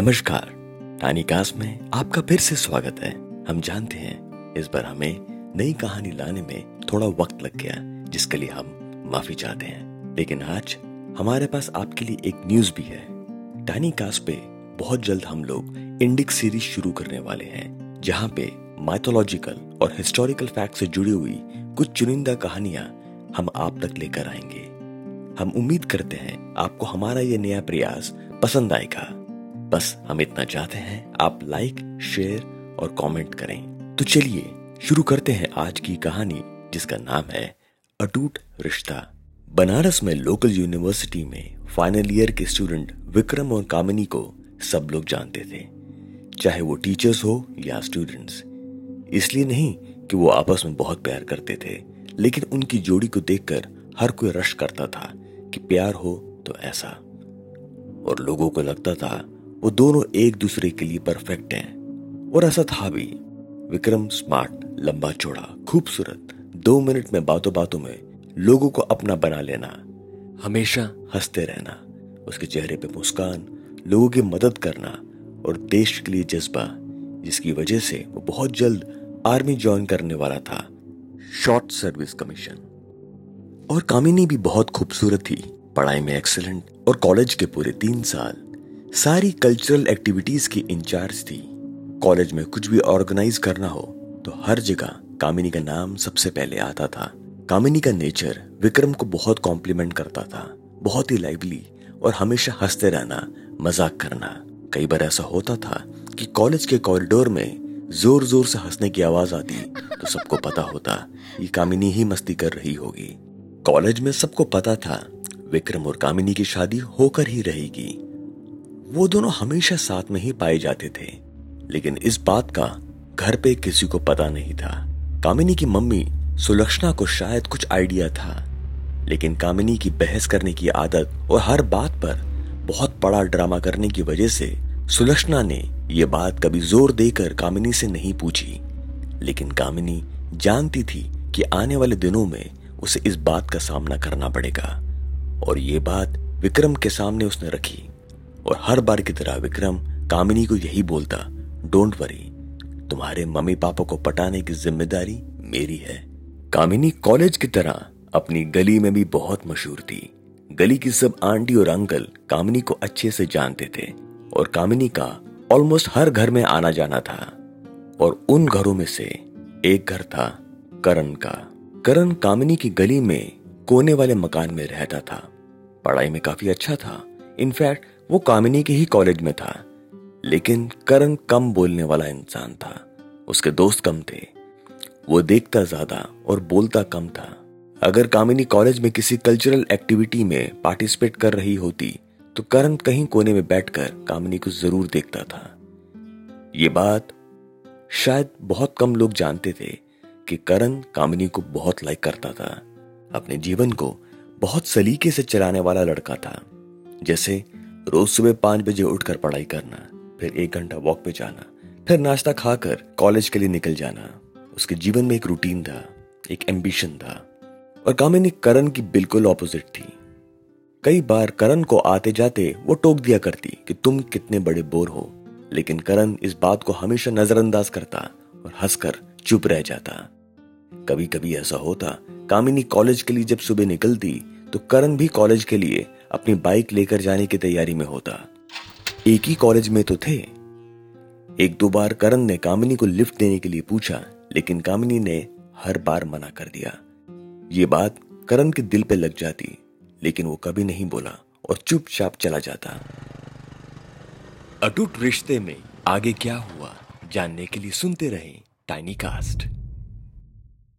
नमस्कार। टानी कास्ट में आपका फिर से स्वागत है। हम जानते हैं, इस बार हमें नई कहानी लाने में थोड़ा वक्त लग गया, जिसके लिए हम माफ़ी चाहते हैं। लेकिन आज हमारे पास आपके लिए एक न्यूज़ भी है। टानी कास्ट पे बहुत जल्द हम लोग इंडिक सीरीज़ शुरू करने वाले हैं, जहाँ पे माइथोलॉजिकल और हिस्टोरिकल फैक्ट से जुड़ी हुई कुछ चुनिंदा कहानियाँ हम आप तक लेकर आएँगे। हम उम्मीद करते हैं, आपको हमारा ये नया प्रयास पसंद आएगा। बस हम इतना चाहते हैं आप लाइक शेयर और कमेंट करें। तो चलिए, शुरू करते हैं आज की कहानी, जिसका नाम है अटूट रिश्ता। बनारस में लोकल यूनिवर्सिटी में फाइनल ईयर के स्टूडेंट विक्रम और कामिनी को सब लोग जानते थे, चाहे वो टीचर्स हो या स्टूडेंट्स इसलिए नहीं कि वो आपस में बहुत प्यार करते थे, लेकिन उनकी जोड़ी को देखकर हर कोई रश करता था कि प्यार हो तो ऐसा। और लोगों को लगता था वो दोनों एक दूसरे के लिए परफेक्ट हैं। और ऐसा था भी। विक्रम स्मार्ट, लंबा चौड़ा, खूबसूरत। दो मिनट में बातों बातों में लोगों को अपना बना लेना। हमेशा हँसते रहना। उसके चेहरे पे मुस्कान, लोगों की मदद करना और देश के लिए जज्बा, जिसकी वजह से वो बहुत जल्द आर्मी ज्वाइन करने वाला था। Short service commission. और कामिनी भी बहुत खूबसूरत थी। पढ़ाई में एक्सेलेंट और कॉलेज के पूरे तीन साल सारी कल्चरल एक्टिविटीज़ की इंचार्ज थी। कॉलेज में कुछ भी ऑर्गेनाइज करना हो तो हर जगह कामिनी का नाम सबसे पहले आता था। कामिनी का नेचर विक्रम को बहुत कॉम्प्लीमेंट करता था। बहुत ही लाइवली और हमेशा हँसते रहना, मज़ाक करना। कई बार ऐसा होता था कि कॉलेज के कॉरिडोर में ज़ोर ज़ोर से हंसने की आवाज़ आती तो सबको पता होता ये कामिनी ही मस्ती कर रही होगी। कॉलेज में सबको पता था, विक्रम और कामिनी की शादी होकर ही रहेगी। वो दोनों हमेशा साथ में ही पाए जाते थे। लेकिन इस बात का घर पे किसी को पता नहीं था। कामिनी की मम्मी सुलक्षणा को शायद कुछ आइडिया था। लेकिन कामिनी की बहस करने की आदत और हर बात पर बहुत बड़ा ड्रामा करने की वजह से सुलक्षणा ने यह बात कभी ज़ोर देकर कामिनी से नहीं पूछी। लेकिन कामिनी जानती थी कि आने वाले दिनों में उसे इस बात का सामना करना पड़ेगा। और ये बात विक्रम के सामने उसने रखी। और हर बार की तरह विक्रम कामिनी को यही बोलता डोंट वरी तुम्हारे मम्मी पापा को पटाने की ज़िम्मेदारी मेरी है। कामिनी कॉलेज की तरह अपनी गली में भी बहुत मशहूर थी। गली की सब आंटी और अंकल कामिनी को अच्छे से जानते थे और कामिनी का ऑलमोस्ट हर घर में आना जाना था। और उन घरों में से एक घर था करण का। करण कामिनी की गली में कोने वाले मकान में रहता था। पढ़ाई में काफ़ी अच्छा था। इनफैक्ट वो कामिनी के ही कॉलेज में था। लेकिन करण कम बोलने वाला इंसान था। उसके दोस्त कम थे। वो देखता ज़्यादा और बोलता कम था। अगर कामिनी कॉलेज में किसी कल्चरल एक्टिविटी में पार्टिसिपेट कर रही होती तो करण कहीं कोने में बैठकर कामिनी को ज़रूर देखता था। ये बात शायद बहुत कम लोग जानते थे कि करण कामिनी को बहुत लाइक करता था। अपने जीवन को बहुत सलीके से चलाने वाला लड़का था। जैसे रोज सुबह पाँच बजे उठकर पढ़ाई करना, फिर एक घंटा वॉक पे जाना, फिर नाश्ता खाकर कॉलेज के लिए निकल जाना। उसके जीवन में एक रूटीन था, एक एम्बिशन था, और कामिनी करण की बिल्कुल ऑपोजिट थी। कई बार करण को आते जाते वो टोक दिया करती कि तुम कितने बड़े बोर हो, लेकिन करण इस बात को हमेशा नजरअंदाज करता और हंसकर चुप रह जाता। कभी कभी ऐसा होता, कामिनी कॉलेज के लिए जब सुबह निकलती तो करण भी कॉलेज के लिए अपनी बाइक लेकर जाने की तैयारी में होता। एक ही कॉलेज में तो थे। एक दो बार करण ने कामिनी को लिफ्ट देने के लिए पूछा, लेकिन कामिनी ने हर बार मना कर दिया। ये बात करण के दिल पे लग जाती, लेकिन वो कभी नहीं बोला और चुपचाप चला जाता। अटूट रिश्ते में आगे क्या हुआ, जानने के लिए सुनते रहे टाइनी कास्ट